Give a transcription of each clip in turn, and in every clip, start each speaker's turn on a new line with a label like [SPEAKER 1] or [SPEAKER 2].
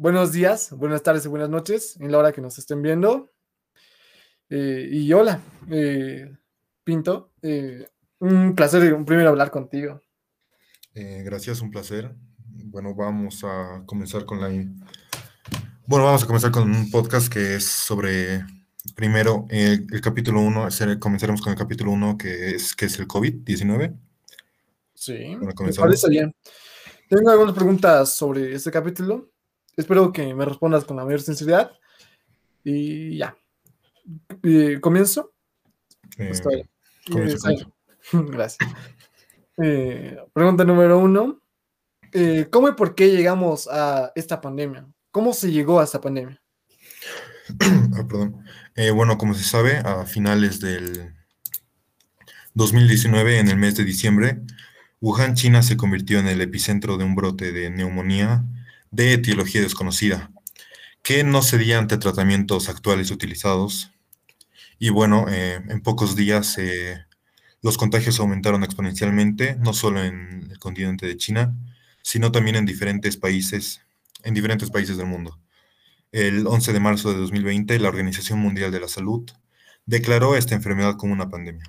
[SPEAKER 1] buenos días, buenas tardes y buenas noches en la hora que nos estén viendo. Eh, y hola, eh, Pinto. Eh, un placer, un primero hablar contigo.
[SPEAKER 2] gracias, un placer. Bueno, vamos a comenzar con la... Bueno, vamos a comenzar con un podcast que es sobre, primero, el capítulo 1, comenzaremos con el capítulo 1 que es, que es el COVID-19.
[SPEAKER 1] Sí, me parece bien. Tengo algunas preguntas sobre este capítulo. Espero que me respondas con la mayor sinceridad. Y ya. ¿Comienzo? Eh, Estoy. Gracias. Eh, pregunta número uno. Eh, ¿Cómo y por qué llegamos a esta pandemia? ¿Cómo se llegó a esta pandemia?
[SPEAKER 2] Ah, perdón. bueno, como se sabe, a finales del 2019, en el mes de diciembre, Wuhan, China, se convirtió en el epicentro de un brote de neumonía de etiología desconocida, que no cedía ante tratamientos actuales utilizados. Y bueno, eh, en pocos días eh, los contagios aumentaron exponencialmente, no solo en el continente de China, sino también en diferentes países, en diferentes países del mundo. El 11 de marzo de 2020, la Organización Mundial de la Salud declaró esta enfermedad como una pandemia.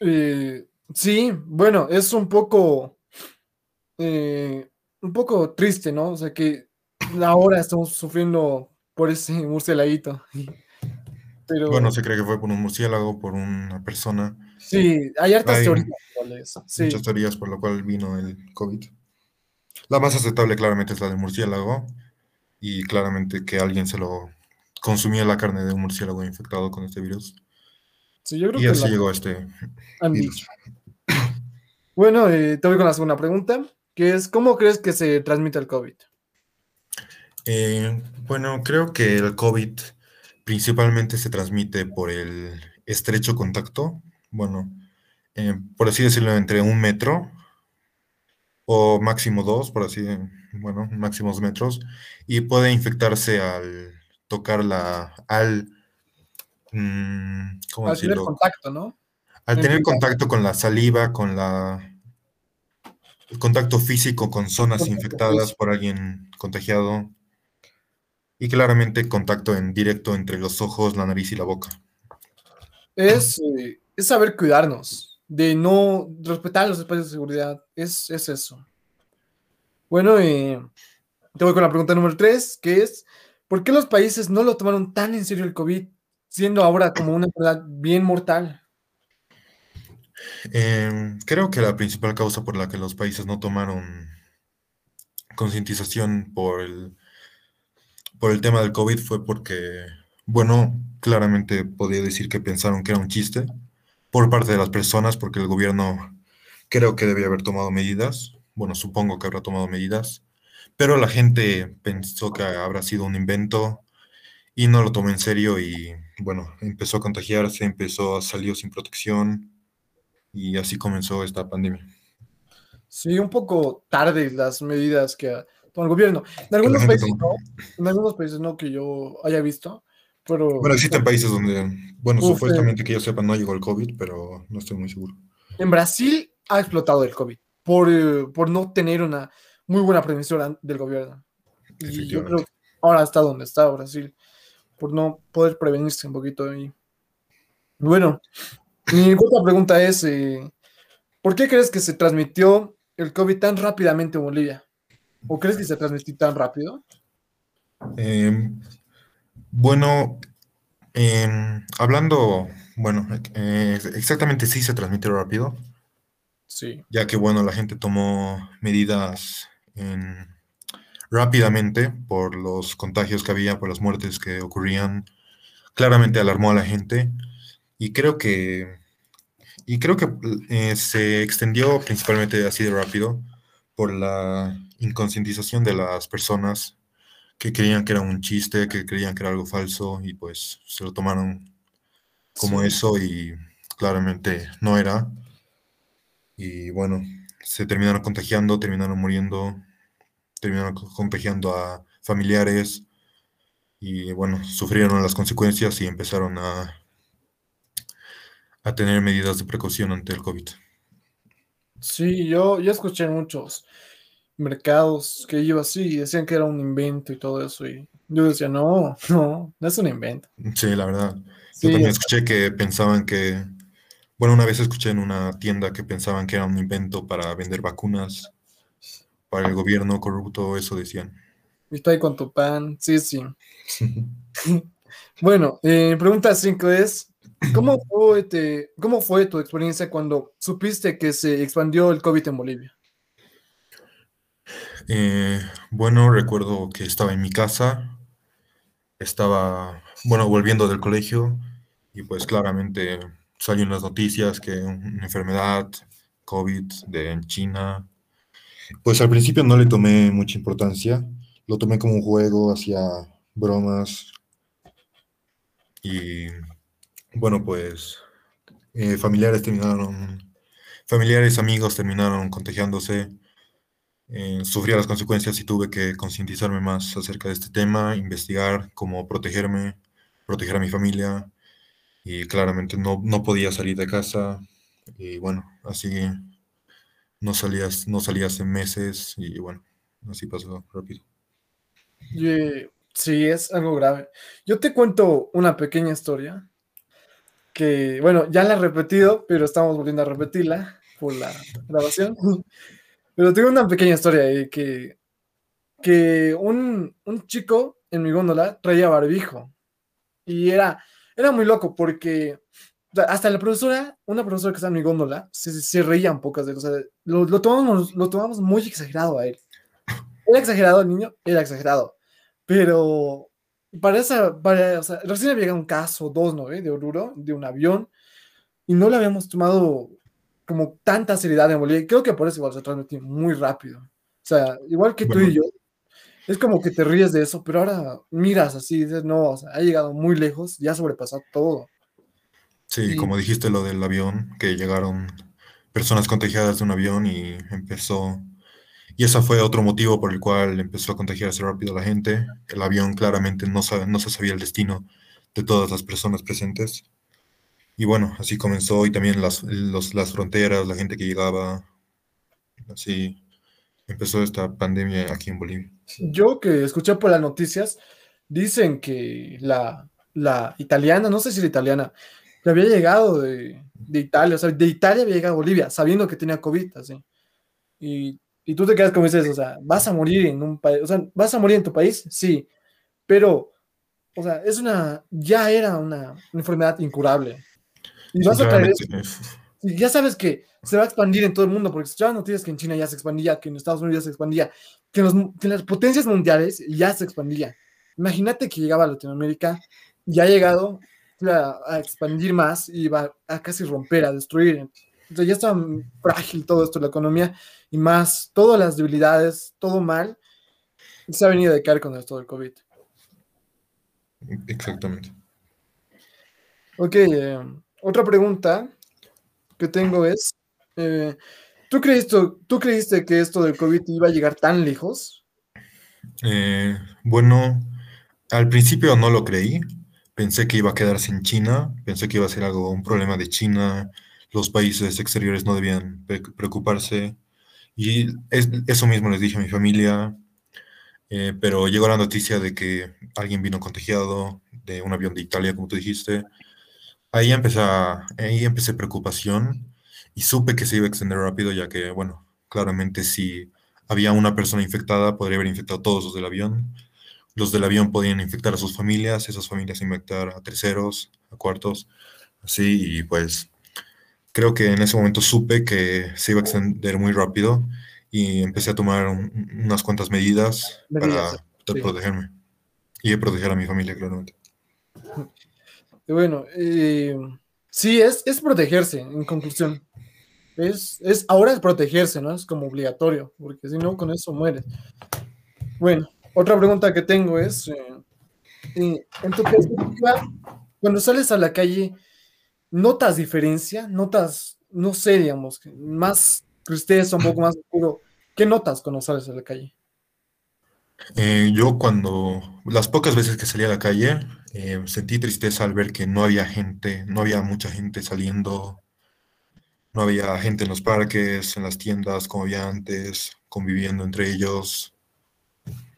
[SPEAKER 1] Eh, sí, bueno, es un poco, eh, un poco triste, ¿no? O sea que ahora estamos sufriendo por ese murciélaguito.
[SPEAKER 2] Pero... Bueno, se cree que fue por un murciélago, por una persona.
[SPEAKER 1] Sí, hay hartas teorías.
[SPEAKER 2] Muchas teorías por lo cual vino el COVID. La más aceptable claramente es la del murciélago y claramente que alguien se lo consumía la carne de un murciélago infectado con este virus y así llegó este.
[SPEAKER 1] Bueno, eh, te voy con la segunda pregunta, que es, ¿cómo crees que se transmite el COVID?
[SPEAKER 2] Eh, bueno, creo que el COVID principalmente se transmite por el estrecho contacto, bueno, eh, por así decirlo, entre un metro o máximo dos, por así, bueno, máximos metros, y puede infectarse al tocar la, al
[SPEAKER 1] Mm, Al tener contacto, ¿no?
[SPEAKER 2] Al tener contacto con la saliva, con la el contacto físico con zonas infectadas por alguien contagiado y claramente contacto en directo entre los ojos, la nariz y la boca.
[SPEAKER 1] Es, eh, saber cuidarnos, de no respetar los espacios de seguridad, es, eso. Bueno, eh, te voy con la pregunta número tres, que es, ¿por qué los países no lo tomaron tan en serio el COVID siendo ahora como una enfermedad bien mortal?
[SPEAKER 2] Em, creo que la principal causa por la que los países no tomaron concientización por el, por el tema del COVID fue porque, bueno, claramente podía decir que pensaron que era un chiste por parte de las personas, porque el gobierno creo que debía haber tomado medidas, bueno, supongo que habrá tomado medidas, pero la gente pensó que habrá sido un invento y no lo tomó en serio y bueno, empezó a contagiarse, empezó a salir sin protección y así comenzó esta pandemia.
[SPEAKER 1] Sí, un poco tarde las medidas que toma el gobierno. En algunos países no, en algunos países no que yo haya visto, pero...
[SPEAKER 2] Bueno, existen países donde, bueno, supuestamente que yo sepa no llegó el COVID, pero no estoy muy seguro.
[SPEAKER 1] En Brasil ha explotado el COVID por, eh, por no tener una muy buena prevención del gobierno. Y yo creo que ahora está donde está Brasil por no poder prevenirse un poquito ahí. Bueno, mi otra pregunta es, eh, ¿por qué crees que se transmitió el COVID tan rápidamente en Bolivia? ¿O crees que se transmitió tan rápido?
[SPEAKER 2] Em, bueno, em, hablando, bueno, eh, exactamente sí se transmitió rápido.
[SPEAKER 1] Sí.
[SPEAKER 2] Ya que, bueno, la gente tomó medidas en rápidamente por los contagios que había, por las muertes que ocurrían. Claramente alarmó a la gente y creo que, y creo que eh, se extendió principalmente así de rápido por la inconscientización de las personas que creían que era un chiste, que creían que era algo falso y pues se lo tomaron como eso y claramente no era. Y bueno, se terminaron contagiando, terminaron muriendo terminaron contagiando a familiares y bueno, sufrieron las consecuencias y empezaron a, a tener medidas de precaución ante el COVID.
[SPEAKER 1] Sí, yo, yo escuché muchos. mercados que iba así y decían que era un invento y todo eso. Y yo decía, no, no, no es un invento.
[SPEAKER 2] Sí, la verdad. yo también escuché que pensaban que, bueno, una vez escuché en una tienda que pensaban que era un invento para vender vacunas para el gobierno corrupto, eso decían.
[SPEAKER 1] Y está ahí con tu pan, sí, sí. bueno, eh, pregunta 5 es, ¿cómo fue, ¿cómo fue tu experiencia cuando supiste que se expandió el COVID en Bolivia?
[SPEAKER 2] Eh, bueno, recuerdo que estaba en mi casa, estaba, bueno, volviendo del colegio y pues claramente salieron las noticias que una enfermedad, COVID de en China. Pues al principio no le tomé mucha importancia, lo tomé como un juego, hacía bromas y bueno, pues eh, familiares terminaron, familiares, amigos terminaron contagiándose eh, las consecuencias y tuve que concientizarme más acerca de este tema, investigar cómo protegerme, proteger a mi familia y claramente no, no podía salir de casa y bueno, así no salías, no salía hace meses y bueno, así pasó rápido.
[SPEAKER 1] Sí, es algo grave. Yo te cuento una pequeña historia que, bueno, ya la he repetido, pero estamos volviendo a repetirla por la grabación. Pero tengo una pequeña historia ahí que, que un, chico en mi góndola traía barbijo. Y era, era muy loco porque hasta la profesora, una profesora que está en mi góndola, se, se reía un poco de él. lo, lo, tomamos, lo tomamos muy exagerado a él. Era exagerado el niño, era exagerado. Pero para esa, para, o sea, recién había un caso, dos, ¿no? De Oruro, de un avión, y no lo habíamos tomado como tanta seriedad en Bolivia. Creo que por eso igual se transmitió muy rápido. O sea, igual que tú y yo, es como que te ríes de eso, pero ahora miras así, dices, no, o sea, ha llegado muy lejos, ya sobrepasó todo.
[SPEAKER 2] Sí, como dijiste lo del avión, que llegaron personas contagiadas de un avión y empezó, y ese fue otro motivo por el cual empezó a contagiarse rápido la gente. El avión claramente no, sabe, no se sabía el destino de todas las personas presentes. Y bueno, así comenzó y también las, las fronteras, la gente que llegaba, así empezó esta pandemia aquí en Bolivia.
[SPEAKER 1] Yo que escuché por las noticias, dicen que la, la italiana, no sé si la italiana, que había llegado de, de, Italia, o sea, de Italia había llegado a Bolivia, sabiendo que tenía COVID, así. Y, y tú te quedas como dices, o sea, vas a morir en un país, o sea, vas a morir en tu país, sí, pero, o sea, es una, ya era una enfermedad incurable. Y vas a traer ya sabes que se va a expandir en todo el mundo, porque escuchaban noticias que en China ya se expandía, que en Estados Unidos ya se expandía, que en, las potencias mundiales ya se expandía. Imagínate que llegaba a Latinoamérica y ha llegado a, expandir más y va a casi romper, a destruir. Ya está frágil todo esto, la economía, y más todas las debilidades, todo mal, se ha venido a caer con esto del COVID.
[SPEAKER 2] Exactamente.
[SPEAKER 1] Ok, eh, otra pregunta que tengo es, eh, ¿tú, creíste, ¿tú creíste que esto del COVID iba a llegar tan lejos?
[SPEAKER 2] Eh, bueno, al principio no lo creí. Pensé que iba a quedarse en China, pensé que iba a ser algo, un problema de China, los países exteriores no debían preocuparse. Y eso mismo les dije a mi familia, eh, pero llegó la noticia de que alguien vino contagiado de un avión de Italia, como tú dijiste, Ahí empecé, ahí empecé preocupación y supe que se iba a extender rápido, ya que, bueno, claramente si había una persona infectada, podría haber infectado a todos los del avión. Los del avión podían infectar a sus familias, esas familias infectar a terceros, a cuartos, así, y pues creo que en ese momento supe que se iba a extender muy rápido y empecé a tomar unas cuantas medidas, para protegerme y proteger a mi familia, claramente.
[SPEAKER 1] Bueno, eh, sí, es, es protegerse, en conclusión. Es, es, ahora es protegerse, ¿no? Es como obligatorio, porque si no, con eso mueres. Bueno, otra pregunta que tengo es, eh, eh, en tu perspectiva, cuando sales a la calle, ¿notas diferencia? ¿Notas, no sé, digamos, más tristeza, un poco más oscuro? ¿Qué notas cuando sales a la calle?
[SPEAKER 2] yo cuando, las pocas veces que salí a la calle, eh, sentí tristeza al ver que no había gente, no había mucha gente saliendo. no había gente en los parques, en las tiendas como había antes, conviviendo entre ellos.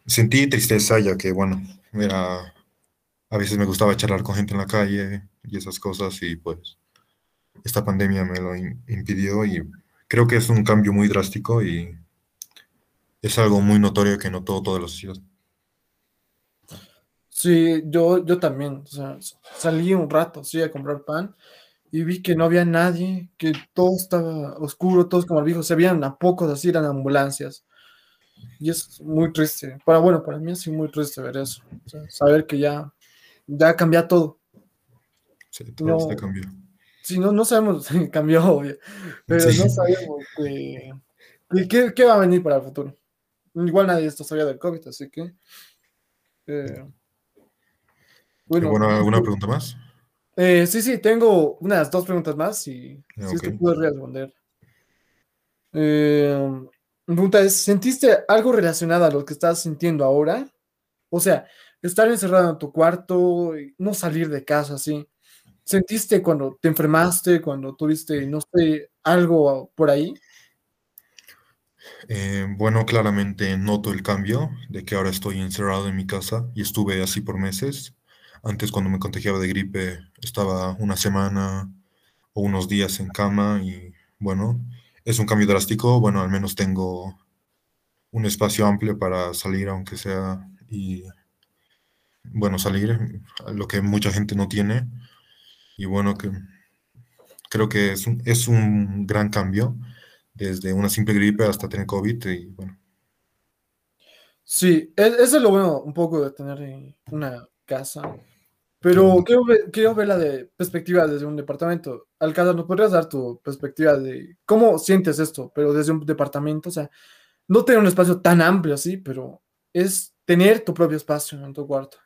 [SPEAKER 2] Sentí tristeza ya que, bueno, era, a veces me gustaba charlar con gente en la calle y esas cosas y pues esta pandemia me lo impidió y creo que es un cambio muy drástico y es algo muy notorio que notó toda la sociedad.
[SPEAKER 1] Sí, yo, yo también, o sea, salí un rato, sí, a comprar pan y vi que no había nadie, que todo estaba oscuro, todos como viejos, se veían a pocos así, eran ambulancias. Y es muy triste. Para, bueno, para mí es muy triste ver eso. saber que ya, ya cambia todo.
[SPEAKER 2] Sí, todo no, cambió.
[SPEAKER 1] Sí, no, no sabemos si cambió, pero no sabemos qué, qué, va a venir para el futuro. Igual nadie esto sabía del COVID, así que.
[SPEAKER 2] Eh, bueno, ¿alguna pregunta más?
[SPEAKER 1] Eh, sí, sí, tengo unas dos preguntas más y si te puedes responder. Eh, mi pregunta es, ¿sentiste algo relacionado a lo que estás sintiendo ahora? O sea, estar encerrado en tu cuarto, no salir de casa, así. ¿Sentiste cuando te enfermaste, cuando tuviste, no sé, algo por ahí?
[SPEAKER 2] Eh, bueno, claramente noto el cambio de que ahora estoy encerrado en mi casa y estuve así por meses. Antes cuando me contagiaba de gripe estaba una semana o unos días en cama y bueno, es un cambio drástico. Bueno, al menos tengo un espacio amplio para salir aunque sea y bueno, salir, lo que mucha gente no tiene. Y bueno, que creo que es un, es un gran cambio desde una simple gripe hasta tener COVID y bueno.
[SPEAKER 1] Sí, e, eso es lo bueno un poco de tener una casa pero quiero ver, quiero ver la de perspectiva desde un departamento. Alcázar, ¿nos podrías dar tu perspectiva de cómo sientes esto, pero desde un departamento? O sea, no tener un espacio tan amplio así, pero es tener tu propio espacio en tu cuarto.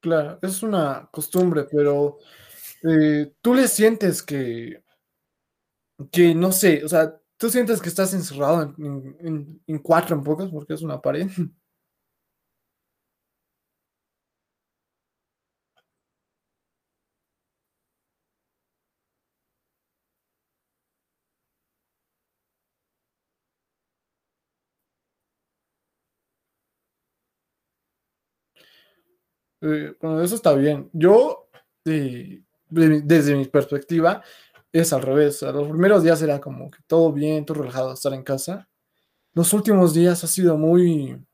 [SPEAKER 1] Claro, es una costumbre, pero eh, tú le sientes que, que no sé, o sea, tú sientes que estás encerrado en, en cuatro en pocas, porque es una pared. Eh, bueno, eso está bien. Yo, desde mi perspectiva, es al revés. A los primeros días era como que todo bien, todo relajado, estar en casa. Los últimos días ha sido muy,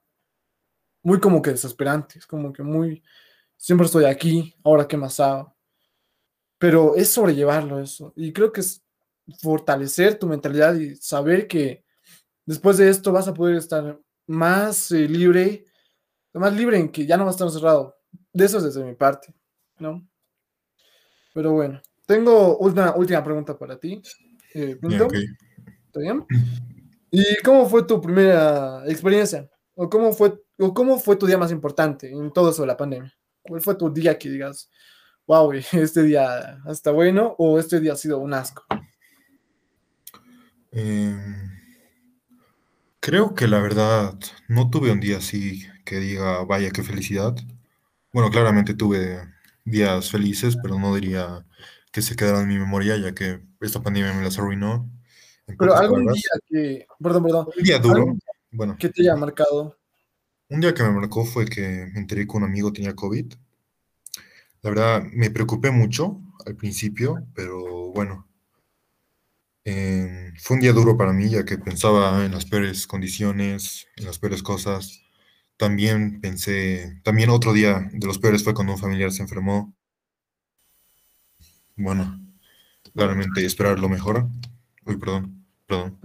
[SPEAKER 1] muy como que desesperante. Es como que muy, siempre estoy aquí, ahora qué más hago. Pero es sobrellevarlo eso. Y creo que es fortalecer tu mentalidad y saber que después de esto vas a poder estar más eh, libre, más libre en que ya no vas a estar encerrado de eso es desde mi parte, ¿no? Pero bueno, tengo una última pregunta para ti. Eh, ¿Está bien? ¿Y cómo fue tu primera experiencia? ¿O cómo fue, o cómo fue tu día más importante en todo eso de la pandemia? ¿Cuál fue tu día que digas, wow, este día está bueno o este día ha sido un asco?
[SPEAKER 2] Em, creo que la verdad no tuve un día así que diga, vaya, qué felicidad. Bueno, claramente tuve días felices, pero no diría que se quedaron en mi memoria, ya que esta pandemia me las arruinó.
[SPEAKER 1] Pero algún día que, perdón, perdón.
[SPEAKER 2] Un día duro, bueno.
[SPEAKER 1] ¿Qué te haya marcado?
[SPEAKER 2] Un día que me marcó fue que me enteré que un amigo tenía COVID. La verdad, me preocupé mucho al principio, pero bueno. Eh, fue un día duro para mí, ya que pensaba en las peores condiciones, en las peores cosas. También pensé, también otro día de los peores fue cuando un familiar se enfermó. Bueno, claramente esperar lo mejor. Uy, perdón, perdón.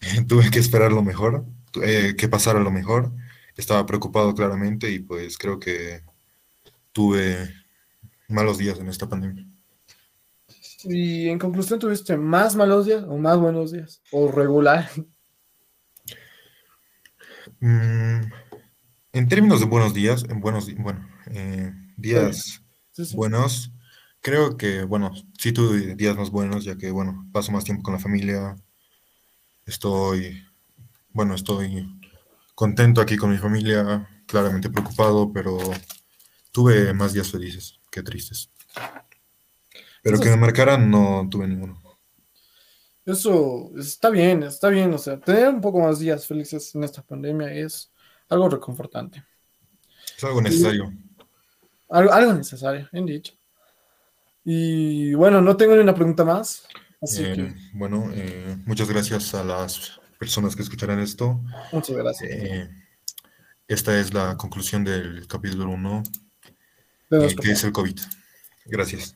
[SPEAKER 2] Tuve que esperar lo mejor, eh, que pasara lo mejor. Estaba preocupado claramente y pues creo que tuve malos días en esta pandemia.
[SPEAKER 1] Y en conclusión, ¿tuviste más malos días o más buenos días? ¿O regular?
[SPEAKER 2] Mm, en términos de buenos días, en buenos, bueno, eh, días buenos, creo que, bueno, sí tuve días más buenos, ya que, bueno, paso más tiempo con la familia, estoy, bueno, estoy contento aquí con mi familia, claramente preocupado, pero tuve más días felices que tristes. Pero que me marcaran no tuve ninguno.
[SPEAKER 1] Eso está bien, está bien, o sea, tener un poco más días felices en esta pandemia es algo reconfortante.
[SPEAKER 2] Es algo necesario.
[SPEAKER 1] algo, necesario, bien dicho. Y bueno, no tengo ni una pregunta más. Así
[SPEAKER 2] eh,
[SPEAKER 1] que...
[SPEAKER 2] Bueno, eh, muchas gracias a las personas que escucharán esto.
[SPEAKER 1] Muchas gracias.
[SPEAKER 2] Eh, esta es la conclusión del capítulo 1, que es el COVID. Gracias.